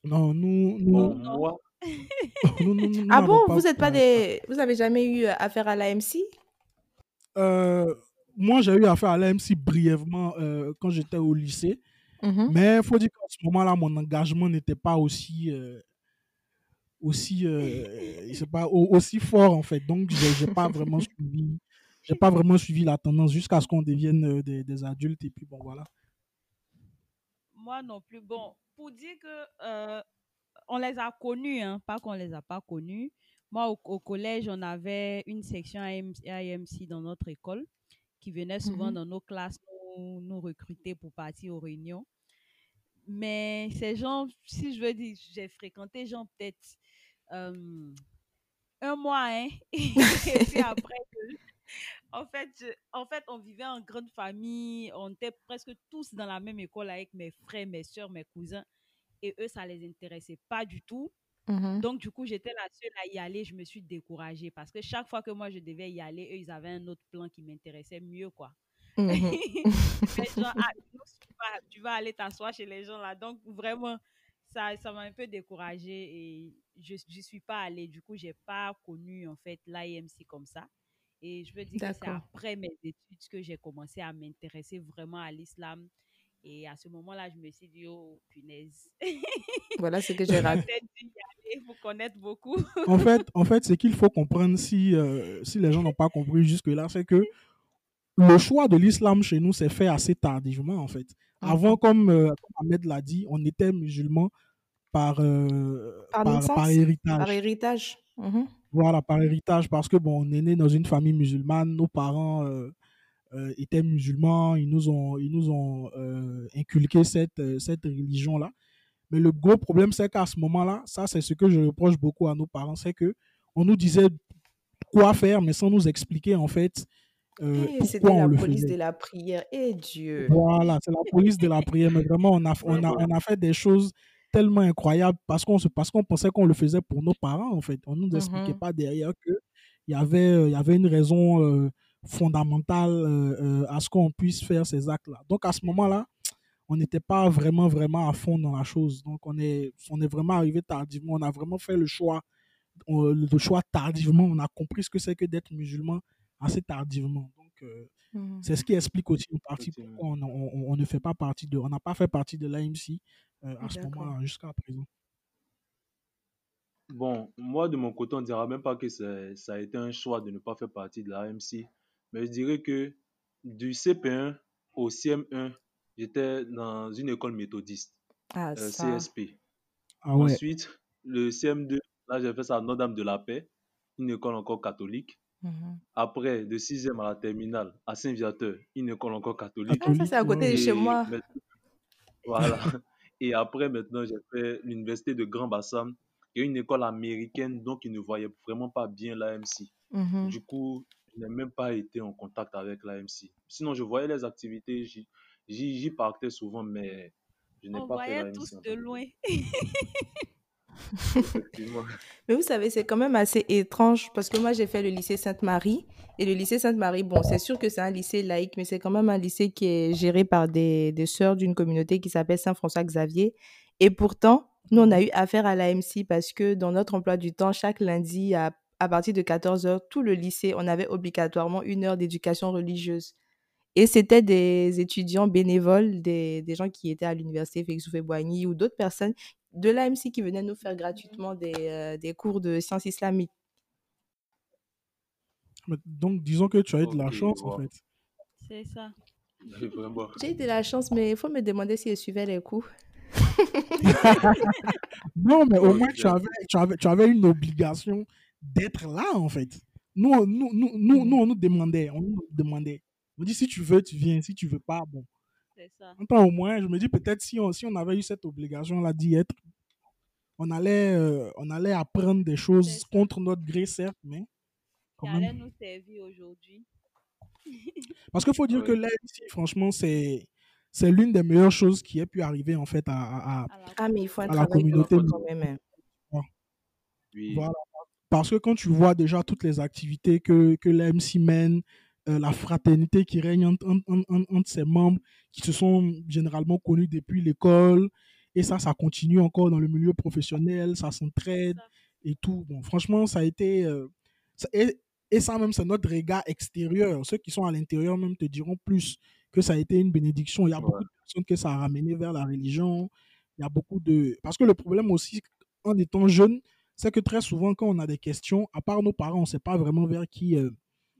Non nous nous, moi, nous, nous, nous Ah bon, vous n'êtes pas des... Vous avez jamais eu euh, affaire à l'AMC euh, moi j'ai eu affaire à l'AMC brièvement euh, quand j'étais au lycée. Mhm. Mais il faut dire qu'à ce moment-là, mon engagement n'était pas aussi, euh, aussi, euh, je sais pas, au- aussi fort en fait. Donc, j'ai pas vraiment suivi, j'ai pas vraiment suivi la tendance jusqu'à ce qu'on devienne des, des adultes et puis bon voilà. Moi non plus. Bon, pour dire que euh, on les a connus, hein, pas qu'on les a pas connus. Moi, au, au collège, on avait une section AM AMC dans notre école qui venait souvent Mhm. dans nos classes nous, nous recruter pour partir aux réunions. Mais ces gens, si je veux dire, j'ai fréquenté gens peut-être euh, un mois, hein, et puis après, en fait, je- en fait, on vivait en grande famille, on était presque tous dans la même école avec mes frères, mes soeurs, mes cousins, et eux, ça les intéressait pas du tout. Mhm. Donc, du coup, j'étais la seule à y aller, je me suis découragée parce que chaque fois que moi je devais y aller, eux, ils avaient un autre plan qui m'intéressait mieux, quoi. Genre, ah, nous, tu vas, tu vas aller t'asseoir chez les gens là. Donc, vraiment, ça ça m'a un peu découragée et je n'y suis pas allée. Du coup, j'ai pas connu en fait l'IMC comme ça. Et je veux dire que c'est après mes études que j'ai commencé à m'intéresser vraiment à l'islam. Et à ce moment-là, je me suis dit, oh, punaise. Voilà ce que j'ai y aller pour connaître beaucoup. En fait, en fait, ce qu'il faut comprendre si, euh, si les gens n'ont pas compris jusque-là, c'est que le choix de l'islam chez nous s'est fait assez tardivement, en fait. Avant, Mhm. comme, euh, comme Ahmed l'a dit, on était musulmans par, euh, Par par, naissance? par Par héritage. héritage. Voilà, par héritage, parce que bon, on est né dans une famille musulmane, nos parents, euh, étaient musulmans, ils nous ont, ils nous ont euh, inculqué cette, euh, cette religion-là. Mais le gros problème, c'est qu'à ce moment-là, ça, c'est ce que je reproche beaucoup à nos parents, c'est que on nous disait quoi faire, mais sans nous expliquer, en fait, euh, Eh, c'était la le police faisait. de la prière. Eh Dieu. Voilà, c'est la police de la prière. Mais vraiment, on a, on a, on a fait des choses tellement incroyables parce qu'on parce qu'on pensait qu'on le faisait pour nos parents, en fait. On ne nous expliquait Mhm. pas derrière qu'il y avait, euh, il y avait une raison euh, fondamentale euh, euh, à ce qu'on puisse faire ces actes-là. Donc, à ce moment-là, on n'était pas vraiment, vraiment à fond dans la chose. Donc, on est, on est vraiment arrivé tardivement. On a vraiment fait le choix, on- le choix tardivement. On a compris ce que c'est que d'être musulman assez tardivement. Donc, euh, Mhm. c'est ce qui explique aussi en partie pourquoi on, on- on- on ne fait pas partie de, on n'a pas fait partie de l'AMC euh, à ce moment-là jusqu'à présent. Bon, moi, de mon côté, on ne dira même pas que ça a été un choix de ne pas faire partie de la AMC. Mais je dirais que du CP1 au CM1, j'étais dans une école méthodiste, Ah, euh. CSP. Ah ouais. Ensuite, le CM2, là, j'ai fait ça à Notre-Dame de la Paix, une école encore catholique. Mhm. Après, de 6e à la terminale, à Saint-Viateur, une école encore catholique. Ah, ça, c'est à côté de chez moi. Voilà. Et après, maintenant, j'ai fait l'université de Grand Bassam, qui est une école américaine, donc ils ne voyaient vraiment pas bien l'AMC. Mhm. Du coup, je n'ai même pas été en contact avec l'AMC. Sinon, je voyais les activités, j'y- partais souvent, mais je n'ai On pas fait voyait l'AMC. tous de loin. Mais vous savez, c'est quand même assez étrange parce que moi, j'ai fait le lycée Sainte-Marie. Et le lycée Sainte-Marie, bon, c'est sûr que c'est un lycée laïque, mais c'est quand même un lycée qui est géré par des, des sœurs d'une communauté qui s'appelle Saint-François-Xavier. Et pourtant, nous, on a eu affaire à l'AMC parce que dans notre emploi du temps, chaque lundi, à, à partir de 14h, tout le lycée, on avait obligatoirement une heure d'éducation religieuse. Et c'était des étudiants bénévoles, des, des gens qui étaient à l'université Félix Houphouët-Boigny ou d'autres personnes de l'AMC qui venaient nous faire gratuitement des, euh, des cours de sciences islamiques. Mais Donc, disons que tu as eu de la chance, en fait. C'est ça. J'ai eu de la chance, mais il faut me demander si je suivais les cours. Non, mais au moins, tu avais, tu, avais, tu avais une obligation d'être là, en fait. Nous, on- nous, nous, nous, nous, on nous demandait, on nous demandait. On dit, si tu veux, tu viens. Si tu veux pas, bon. C'est ça. Attends, au moins, je me dis, peut-être si on, si on avait eu cette obligation-là d'y être, on allait, euh, on allait apprendre des choses contre notre gré, certes, mais quand allait même. nous servir aujourd'hui. Parce qu'il faut dire que Ouais. l'AMC, franchement, c'est c'est l'une des meilleures choses qui ait pu arriver, en fait, à, à- à- la Ah, mais il faut un à la travail de communauté quand même. hein. Oui. Voilà. Parce que quand tu vois déjà toutes les activités que, que l'AMC mène, euh, la fraternité qui règne entre, entre- entre- entre ses membres, qui se sont généralement connus depuis l'école, et ça, ça continue encore dans le milieu professionnel, ça s'entraide et tout. Bon, franchement, ça a été... euh, ça- et, et ça même, c'est notre regard extérieur. Ceux qui sont à l'intérieur même te diront plus que ça a été une bénédiction. Il y a Ouais. beaucoup de personnes que ça a ramené vers la religion. Il y a beaucoup de... Parce que le problème aussi, en étant jeune, c'est que très souvent, quand on a des questions, à part nos parents, on ne sait pas vraiment vers qui, euh,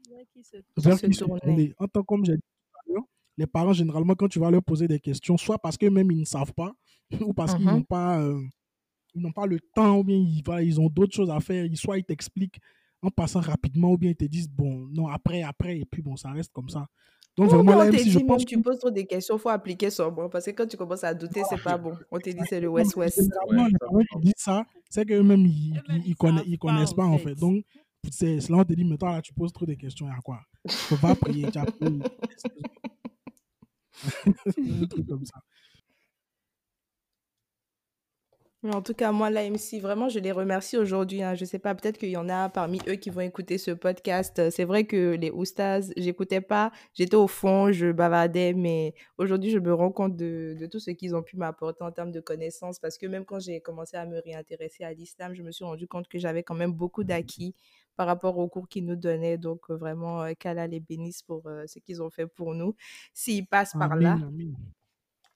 Ouais, qui se vers se qui se tourner. En tant comme j'ai dit tout à l'heure, les parents, généralement, quand tu vas leur poser des questions, soit parce qu'eux-mêmes, ils ne savent pas, ou parce qu'ils Mhm. n'ont pas, euh, ils pas le temps, ou bien ils, voilà, ils ont d'autres choses à faire, soit ils t'expliquent en passant rapidement, ou bien ils te disent, bon, non, après, après, et puis bon, ça reste comme ça. Donc, Non, vraiment, là, même si je pense même tu poses trop de questions, il faut appliquer sur moi. Parce que quand tu commences à douter, c'est pas bon. On te dit c'est le West-West. généralement, Ouais, les disent ça, c'est qu'eux-mêmes, ils, Eux-mêmes, ils, ils ils connaissent, ils pas, connaissent en pas, en fait. fait. Donc, c'est là on te dit, mais toi, là, tu poses trop de questions, il y a quoi? Faut pas prier, tu as Un truc comme ça. Mais en tout cas, moi, l'AMC, vraiment, je les remercie aujourd'hui. hein. Je sais pas, peut-être qu'il y en a parmi eux qui vont écouter ce podcast. Euh, C'est vrai que les Oustas, j'écoutais pas. J'étais au fond, je bavardais, mais aujourd'hui, je me rends compte de, de tout ce qu'ils ont pu m'apporter en termes de connaissances. Parce que même quand j'ai commencé à me réintéresser à l'islam, je me suis rendu compte que j'avais quand même beaucoup d'acquis par rapport aux cours qu'ils nous donnaient. Donc, euh, vraiment, euh, qu'Allah les bénisse pour euh, ce qu'ils ont fait pour nous. S'ils passent par là.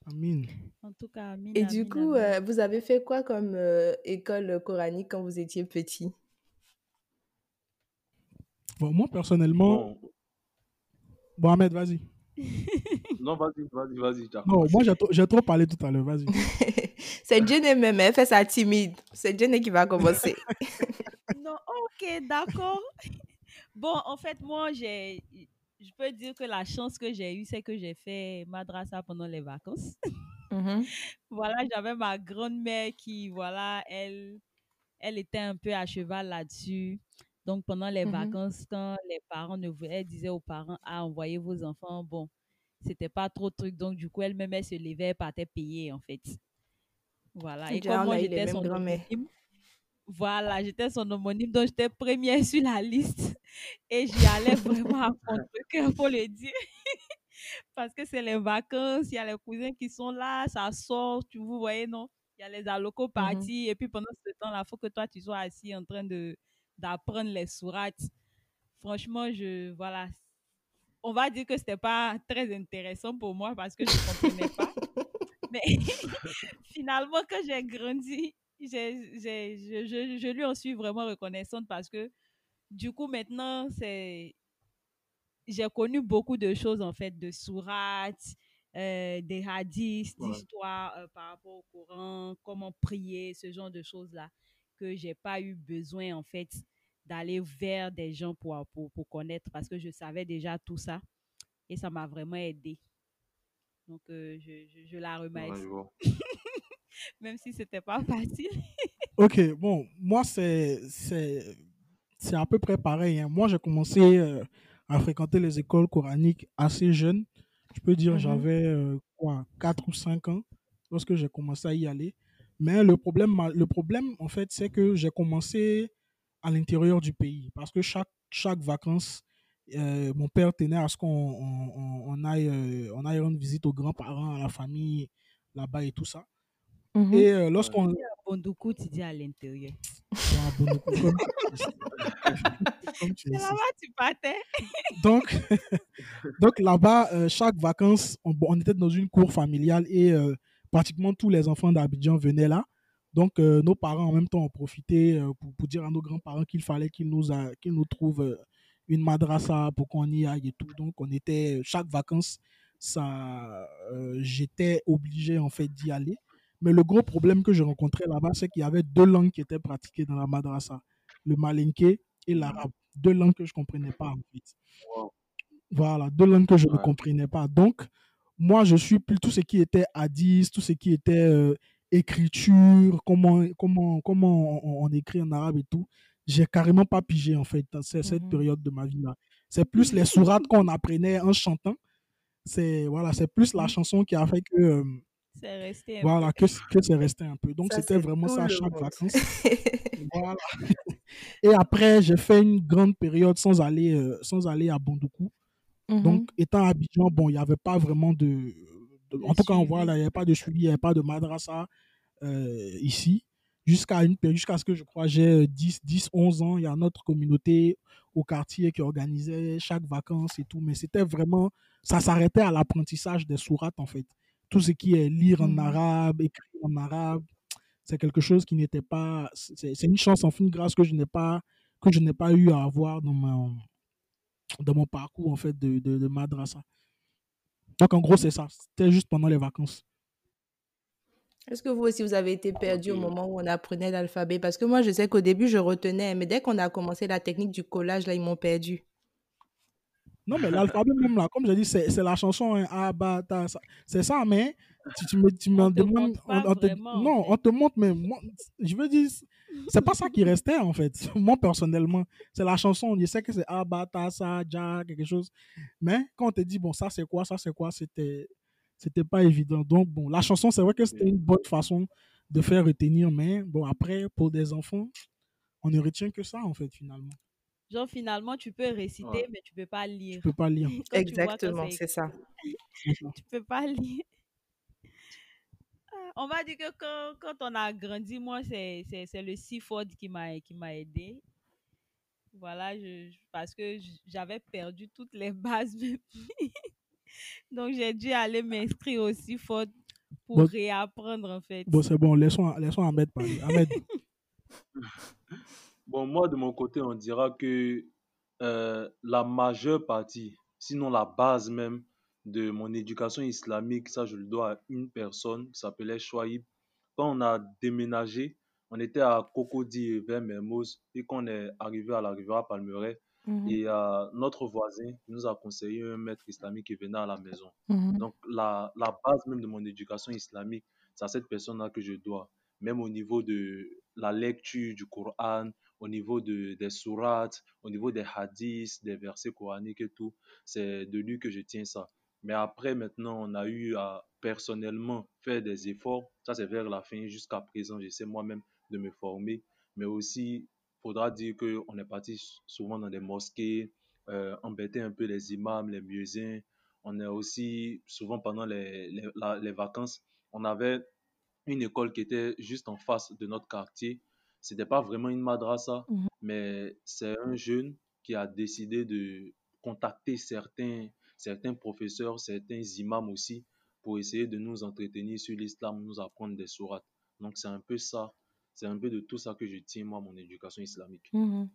Amin. En tout cas, Amine, Et du Amine, coup, Amine. euh, vous avez fait quoi comme euh, école coranique quand vous étiez petit? Bon, moi, personnellement, Bon, Ahmed, vas-y. non, vas-y, vas-y, vas-y. Non, moi, j'ai trop- j'ai trop parlé tout à l'heure, vas-y. C'est Jenny même, elle fait ça timide. C'est Jenny qui va commencer. Non, ok, d'accord. Bon, en fait, moi, j'ai je peux dire que la chance que j'ai eue, c'est que j'ai fait madrasa pendant les vacances. Mhm. voilà, j'avais ma grand-mère qui, voilà, elle, elle était un peu à cheval là-dessus. Donc, pendant les Mhm. vacances, quand les parents ne voulaient, elle disait aux parents, ah, envoyez vos enfants. Bon, c'était pas trop truc. Donc, du coup, elle-même, elle se levait, elle partait payer, en fait. Voilà. Et comme on moi, j'étais son grand-mères. homonyme, voilà, j'étais son homonyme, donc j'étais première sur la liste. Et j'y allais vraiment à contre-cœur, faut le dire. Parce que c'est les vacances, il y a les cousins qui sont là, ça sort, tu vous voyez, non? Il y a les allocaux Mhm. partis, et puis pendant ce temps-là, il faut que toi, tu sois assis en train de d'apprendre les sourates. Franchement, je, voilà, on va dire que c'était pas très intéressant pour moi parce que je comprenais pas. Mais finalement, quand j'ai grandi, j'ai- j'ai- je, je- je lui en suis vraiment reconnaissante parce que du coup, maintenant, c'est j'ai connu beaucoup de choses en fait, de sourates, euh, des hadiths, Ouais. d'histoires euh, par rapport au Coran, comment prier, ce genre de choses-là, que j'ai pas eu besoin en fait d'aller vers des gens pour, pour, pour connaître parce que je savais déjà tout ça et ça m'a vraiment aidé. Donc, euh, je, je, je la Ouais, remercie, vois. même si c'était pas facile. Ok, bon, moi, c'est c'est c'est à peu près pareil. hein. Moi, j'ai commencé euh, à fréquenter les écoles coraniques assez jeune. Je peux dire, Mhm. j'avais euh, quoi, 4 ou 5 ans lorsque j'ai commencé à y aller. Mais le problème, le problème en fait, c'est que j'ai commencé à l'intérieur du pays parce que chaque, chaque vacances, euh, mon père tenait à ce qu'on on, on- on aille, on aille rendre visite aux grands-parents, à la famille là-bas et tout ça. Mhm. Et euh, lorsqu'on. Bondoukou, tu dis à l'intérieur. Ouais, Bonoko, comme, comme tu C'est le sais. là-bas, tu partais. Donc, donc là-bas, euh, chaque vacances, on, on était dans une cour familiale et euh, pratiquement tous les enfants d'Abidjan venaient là. Donc, euh, nos parents, en même temps, ont profité euh, pour, pour dire à nos grands-parents qu'il fallait qu'ils nous, a- qu'ils nous trouvent euh, une madrasa pour qu'on y aille et tout. Donc, on était, chaque vacances, ça, euh, j'étais obligé, en fait, d'y aller. Mais le gros problème que je rencontrais là-bas, c'est qu'il y avait deux langues qui étaient pratiquées dans la madrasa. Le malinké et l'arabe. Deux langues que je ne comprenais pas, en fait. Wow. Voilà, deux langues que je ne comprenais pas. Donc, moi, je suis plus tout ce qui était hadith, tout ce qui était euh, écriture, comment, comment, comment on, on écrit en arabe et tout. J'ai carrément pas pigé, en fait, dans ce- cette Mhm. période de ma vie-là. C'est plus les sourates qu'on apprenait en chantant. C'est voilà, c'est plus la chanson qui a fait que, euh, C'est resté un voilà, que, que c'est resté un peu. Donc, c'était vraiment ça à chaque monde. vacances. Voilà. Et après, j'ai fait une grande période sans aller, euh, sans aller à Bondoukou. Mhm. Donc, étant à Abidjan, bon, il n'y avait pas vraiment de. en tout cas, suivi. voilà, il n'y avait pas de suivi, il n'y avait pas de madrasa euh, ici. Jusqu'à une jusqu'à ce que je crois j'ai euh, 10, 10, 11 ans, il y a notre communauté au quartier qui organisait chaque vacances et tout. Mais c'était vraiment. Ça s'arrêtait à l'apprentissage des sourates, en fait. Tout ce qui est lire en Mhm. arabe, écrire en arabe, c'est quelque chose qui n'était pas. C'est une chance, en fin de grâce, que je n'ai pas, que je n'ai pas eu à avoir dans mon, dans mon parcours en fait de, de, de madrasa. Donc en gros c'est ça, c'était juste pendant les vacances. Est-ce que vous aussi, vous avez été perdu au moment où on apprenait l'alphabet? Parce que moi, je sais qu'au début, je retenais, mais dès qu'on a commencé la technique du collage, là, ils m'ont perdu. Non mais l'alphabet même là, comme j'ai dit, c'est la chanson hein, c'est ça, mais tu, tu me, tu me demandes, on, on te- vraiment, non, on te montre, mais moi, je veux dire, c'est pas ça qui restait en fait. Moi personnellement, c'est la chanson, je sais que c'est ah, bah, ta, ça, ja, quelque chose, mais quand on te dit bon ça c'est quoi, ça c'est quoi, c'était c'était pas évident. Donc bon, la chanson c'est vrai que c'était une bonne façon de faire retenir, mais bon après pour des enfants, on ne retient que ça en fait finalement. Genre, finalement, tu peux réciter, Ouais. mais tu peux pas Tu lire. peux pas lire. Quand tu Exactement, c'est ça. Tu peux pas lire. Ah, On va dire que quand, quand on a grandi, moi, c'est c'est- c'est le Seaford qui m'a qui m'a aidé. Voilà, je, parce que j'avais perdu toutes les bases. Donc, j'ai dû aller m'inscrire au Seaford pour Bon. réapprendre, en fait. Bon, c'est bon, laissons, laissons Ahmed parler. Ahmed, Bon, moi, de mon côté, on dira que euh, la majeure partie, sinon la base même de mon éducation islamique, ça, je le dois à une personne qui s'appelait Chouaib. Quand on a déménagé, on était à Cocody vers Mermoz et quand on est arrivé à la rivière Palmeraie, Mhm. Et euh, notre voisin nous a conseillé un maître islamique qui venait à la maison. Mhm. Donc, la, la base même de mon éducation islamique, c'est à cette personne-là que je dois. Même au niveau de la lecture du Coran, au niveau de, des sourates, au niveau des hadiths, des versets coraniques et tout, c'est de lui que je tiens ça. Mais après, maintenant, on a eu à personnellement faire des efforts. Ça, c'est vers la fin. Jusqu'à présent, j'essaie moi-même de me former. Mais aussi, faudra dire qu'on est parti souvent dans des mosquées, euh, embêter un peu les imams, les muezzins. On est aussi, souvent pendant les, les vacances, on avait une école qui était juste en face de notre quartier. C'était pas vraiment une madrasa, Mhm. mais c'est un jeune qui a décidé de contacter certains, certains professeurs, certains imams aussi, pour essayer de nous entretenir sur l'islam, nous apprendre des sourates. Donc c'est un peu ça, c'est un peu de tout ça que je tiens, moi, mon éducation islamique. Mhm.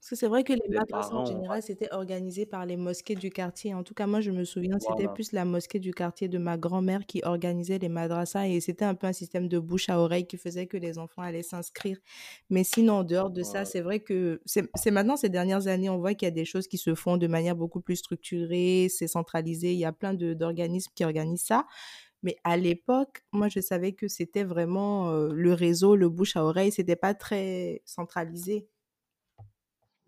Parce que c'est vrai que les Les madrasas en parents, général, c'était organisé par les mosquées du quartier. En tout cas, moi, je me souviens, c'était voilà, plus la mosquée du quartier de ma grand-mère qui organisait les madrasas et c'était un peu un système de bouche à oreille qui faisait que les enfants allaient s'inscrire. Mais sinon, en dehors de ça, c'est vrai que c'est c'est maintenant, ces dernières années, on voit qu'il y a des choses qui se font de manière beaucoup plus structurée, c'est centralisé. Il y a plein de- d'organismes qui organisent ça. Mais à l'époque, moi, je savais que c'était vraiment euh, le réseau, le bouche à oreille, c'était pas très centralisé.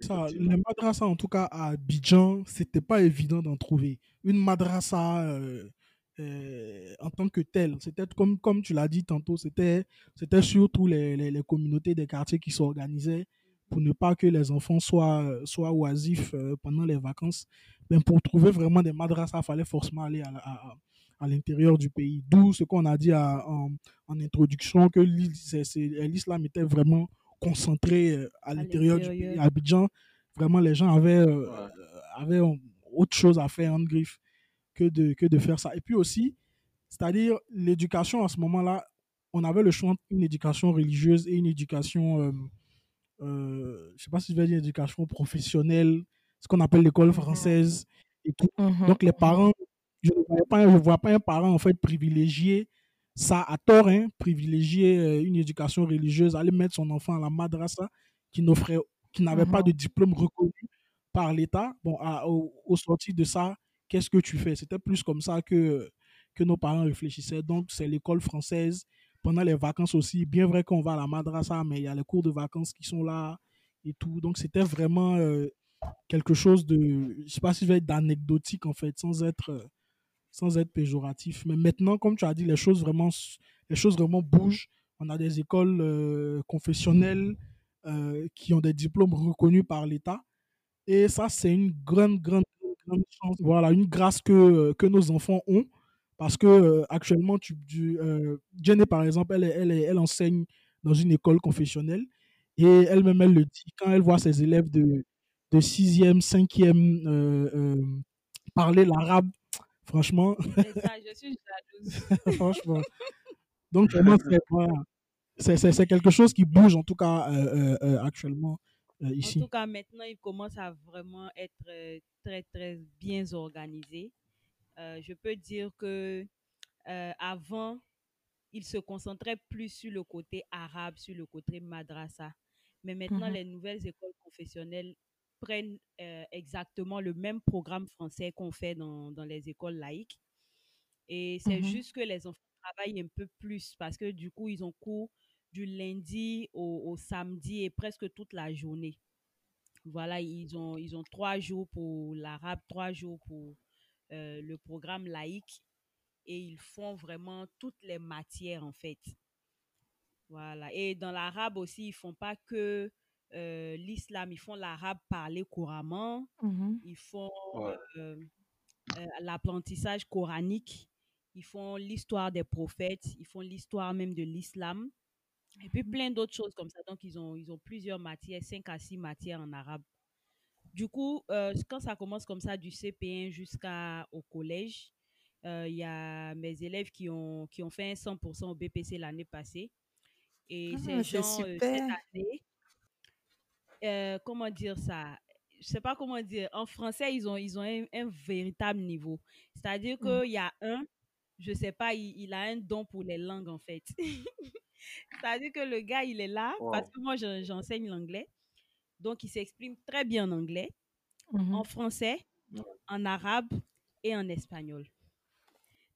Ça, les madrasas, en tout cas à Abidjan, c'était pas évident d'en trouver. Une madrasa euh, euh, en tant que telle, c'était comme, comme tu l'as dit tantôt, c'était c'était surtout les, les, les communautés des quartiers qui s'organisaient pour ne pas que les enfants soient, soient oisifs euh, pendant les vacances. Mais pour trouver vraiment des madrasas, il fallait forcément aller à, à, l'intérieur du pays. D'où ce qu'on a dit à- en, en introduction, que l'islam était vraiment concentré euh, à À l'intérieur du pays. À Abidjan, vraiment, les gens avaient, euh, Ouais. avaient autre chose à faire en griffe que de, que de faire ça. Et puis aussi, c'est-à-dire l'éducation à ce moment-là, on avait le choix entre une éducation religieuse et une éducation, euh, euh, je ne sais pas si je vais dire éducation professionnelle, ce qu'on appelle l'école Mhm. française et tout. Mhm, Donc les mhm. parents, je ne vois pas, je vois pas un parent en fait privilégier ça à tort, hein, privilégier euh, une éducation religieuse, aller mettre son enfant à la madrasa qui n'offrait, qui n'avait pas Mhm. de diplôme reconnu par l'État. Bon, à- au, au sorti de ça, qu'est-ce que tu fais? C'était plus comme ça que, que nos parents réfléchissaient. Donc, c'est l'école française. Pendant les vacances aussi, bien vrai qu'on va à la madrasa, mais il y a les cours de vacances qui sont là et tout. Donc, c'était vraiment euh, quelque chose de, je sais pas si je vais être d'anecdotique en fait, sans être, euh, sans être péjoratif. Mais maintenant, comme tu as dit, les choses vraiment, les choses vraiment bougent. On a des écoles euh, confessionnelles euh, qui ont des diplômes reconnus par l'État. Et ça, c'est une grande, grande, grande chance, voilà, une grâce que, euh, que nos enfants ont. Parce que actuellement, tu, Jenny, par exemple, elle, elle, elle enseigne dans une école confessionnelle. Et elle-même, elle le dit, quand elle voit ses élèves de, de 6e, 5e euh, euh, parler l'arabe, franchement, C'est ça, je suis jalouse. franchement. Donc, c'est quelque chose qui bouge, en tout cas, euh, euh, euh, actuellement, euh, En ici. tout cas, maintenant, il commence à vraiment être très, très bien organisé. Je peux dire que avant, il se concentrait plus sur le côté arabe, sur le côté madrasa. Mais maintenant, Mhm. les nouvelles écoles confessionnelles prennent euh, exactement le même programme français qu'on fait dans, dans les écoles laïques. Et c'est Mhm. juste que les enfants travaillent un peu plus parce que du coup, ils ont cours du lundi au, au samedi et presque toute la journée. Voilà, ils ont, ils ont trois jours pour l'arabe, trois jours pour euh, le programme laïque et ils font vraiment toutes les matières en fait. Voilà. Et dans l'arabe aussi, ils font pas que euh, l'islam, ils font l'arabe parlé couramment, Mhm. ils font Ouais. euh, euh, l'apprentissage coranique, ils font l'histoire des prophètes, ils font l'histoire même de l'islam, et puis plein d'autres choses comme ça. Donc, ils ont, ils ont plusieurs matières, cinq à six matières en arabe. Du coup, euh, quand ça commence comme ça, du CP1 jusqu'au collège, euh, il y a mes élèves qui ont, qui ont fait un 100% au BPC l'année passée. Et Ah, ces c'est gens, euh, cette année, euh, comment dire ça? Je sais pas comment dire. En français, ils ont, ils ont un, un véritable niveau. C'est-à-dire Mhm. qu'il y a un, je sais pas, il, il a un don pour les langues en fait. C'est-à-dire que le gars, il est là, parce que moi, je- j'enseigne l'anglais. Donc, il s'exprime très bien en anglais. Mhm. en français, en arabe et en espagnol.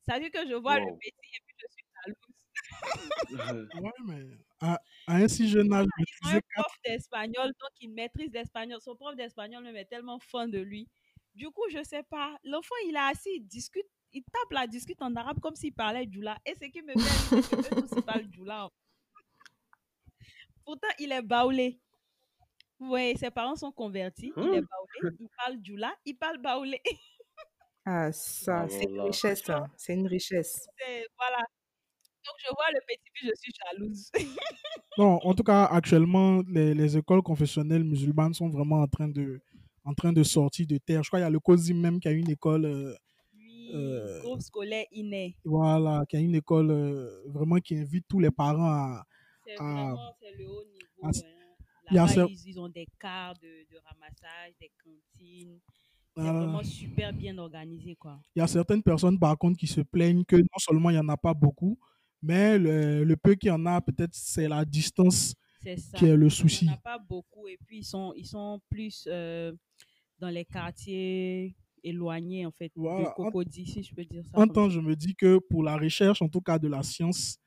Ça veut dire que je vois le petit et puis je suis jalouse. Ouais, mais à, à un si jeune âge, ont un prof d'espagnol, donc il maîtrise l'espagnol. Son prof d'espagnol même est tellement fan de lui. Du coup, je sais pas. L'enfant, il est assis, il discute, il tape la discute en arabe comme s'il parlait djoula. Et ce qui me fait c'est que tous, parlent djoula. Pourtant, il est baoulé. Oui, ses parents sont convertis. Il est Hein? baoulé, il parle djoula, il parle baoulé. Ah, ça, Ah, c'est une richesse, ça. C'est une richesse. C'est- voilà. Donc, je vois le petit, puis je suis jalouse. Non, en tout cas, actuellement, les, les écoles confessionnelles musulmanes sont vraiment en train de, en train de sortir de terre. Je crois qu'il y a le COSIM même qui a une école, euh, Oui, Euh, groupe scolaire inné. voilà, qui a une école euh, vraiment qui invite tous les parents à. C'est vraiment c'est le haut niveau. C'est- hein. Là-bas, ils, ils ont des cars de, de ramassage, des cantines. C'est vraiment super bien organisé, quoi. Il y a certaines personnes, par contre, qui se plaignent que non seulement il n'y en a pas beaucoup, mais le, le peu qu'il y en a, peut-être c'est la distance C'est ça. qui est le Il n'y souci. en a pas beaucoup. Et puis, ils sont, ils sont plus euh, dans les quartiers éloignés, en fait, Voilà. de Cocody, si je peux dire ça. En temps, ça. je me dis que pour la recherche, en tout cas de la science,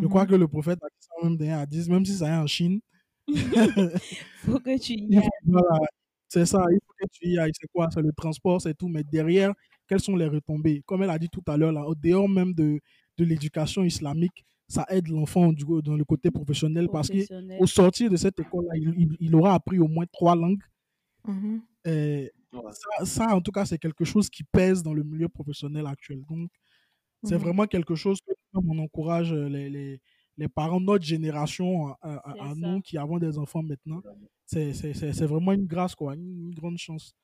je Mhm. crois que le prophète a dit ça même derrière, a dit, même si ça est en Chine, faut que tu y il ailles. voilà, c'est ça, il faut que tu y ailles. C'est quoi? C'est le transport, c'est tout. Mais derrière, quelles sont les retombées? Comme elle a dit tout à l'heure, là, au dehors même de, de l'éducation islamique, ça aide l'enfant du coup, dans le côté professionnel parce Professionnel. qu'au sortir de cette école-là, il, il- il aura appris au moins trois langues. Mhm. Et ouais. ça, ça, en tout cas, c'est quelque chose qui pèse dans le milieu professionnel actuel. Donc, c'est Mhm. vraiment quelque chose que on encourage euh, les, les, les parents, notre génération, à, nous qui avons des enfants maintenant. C'est c'est- c'est- c'est vraiment une grâce, quoi, une, une grande chance.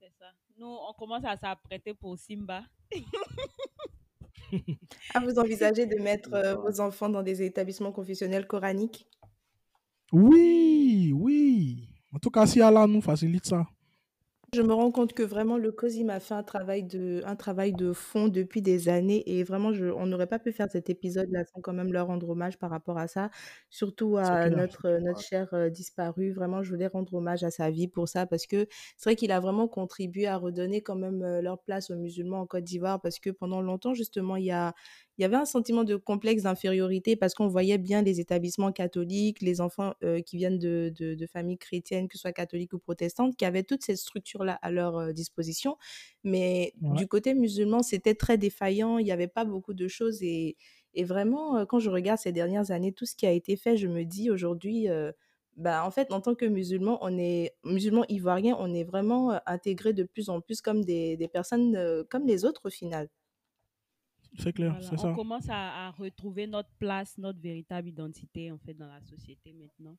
C'est ça. Nous, on commence à s'apprêter pour Simba. Ah, vous envisagez de mettre euh, vos enfants dans des établissements confessionnels coraniques? Oui, oui. En tout cas, si Allah nous facilite ça. Je me rends compte que vraiment le COSIM a fait un travail de, un travail de fond depuis des années et vraiment je, on n'aurait pas pu faire cet épisode-là sans quand même leur rendre hommage par rapport à ça, surtout C'est à clair. notre, euh, notre cher euh, disparu. Vraiment, je voulais rendre hommage à sa vie pour ça parce que c'est vrai qu'il a vraiment contribué à redonner quand même euh, leur place aux musulmans en Côte d'Ivoire parce que pendant longtemps, justement, il y a, il y avait un sentiment de complexe d'infériorité parce qu'on voyait bien les établissements catholiques, les enfants euh, qui viennent de, de, de familles chrétiennes, que ce soit catholiques ou protestantes, qui avaient toute cette structure-là à leur euh, disposition. Mais Ouais. du côté musulman, c'était très défaillant, il n'y avait pas beaucoup de choses. Et, et vraiment, euh, quand je regarde ces dernières années, tout ce qui a été fait, je me dis aujourd'hui, euh, bah, en fait, en tant que musulman, on est musulman ivoirien, on est vraiment intégré de plus en plus comme des, des personnes euh, comme les autres au final. C'est clair, Voilà, c'est on ça. commence à, à retrouver notre place, notre véritable identité en fait dans la société maintenant.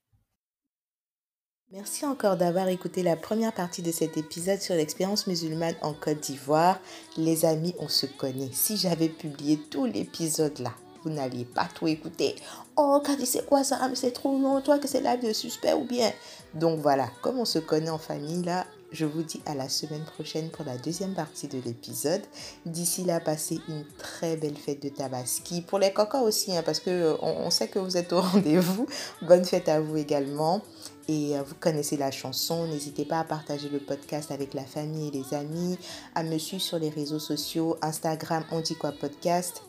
Merci encore d'avoir écouté la première partie de cet épisode sur l'expérience musulmane en Côte d'Ivoire. Les amis, on se connaît. Si j'avais publié tout l'épisode là, vous n'alliez pas tout écouter. Oh, Kadi, c'est quoi ça? Mais c'est trop long, toi que c'est live de suspect ou bien? Donc voilà, comme on se connaît en famille là, je vous dis à la semaine prochaine pour la deuxième partie de l'épisode. D'ici là, passez une très belle fête de Tabaski. Pour les cocas aussi, hein, parce que euh, sait que vous êtes au rendez-vous. Bonne fête à vous également. Et euh, vous connaissez la chanson. N'hésitez pas à partager le podcast avec la famille et les amis, à me suivre sur les réseaux sociaux, Instagram, on dit quoi podcast.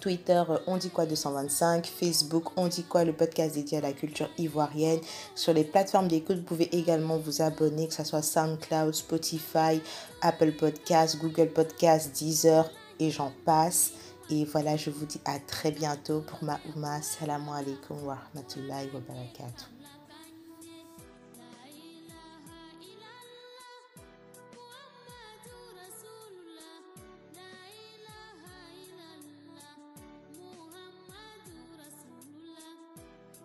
Twitter, euh, on dit quoi 225, Facebook, on dit quoi le podcast dédié à la culture ivoirienne. Sur les plateformes d'écoute, vous pouvez également vous abonner, que ce soit SoundCloud, Spotify, Apple Podcasts, Google Podcasts, Deezer et j'en passe. Et voilà, je vous dis à très bientôt pour ma Ouma. Salam alaikum wa rahmatullahi wa barakatuh.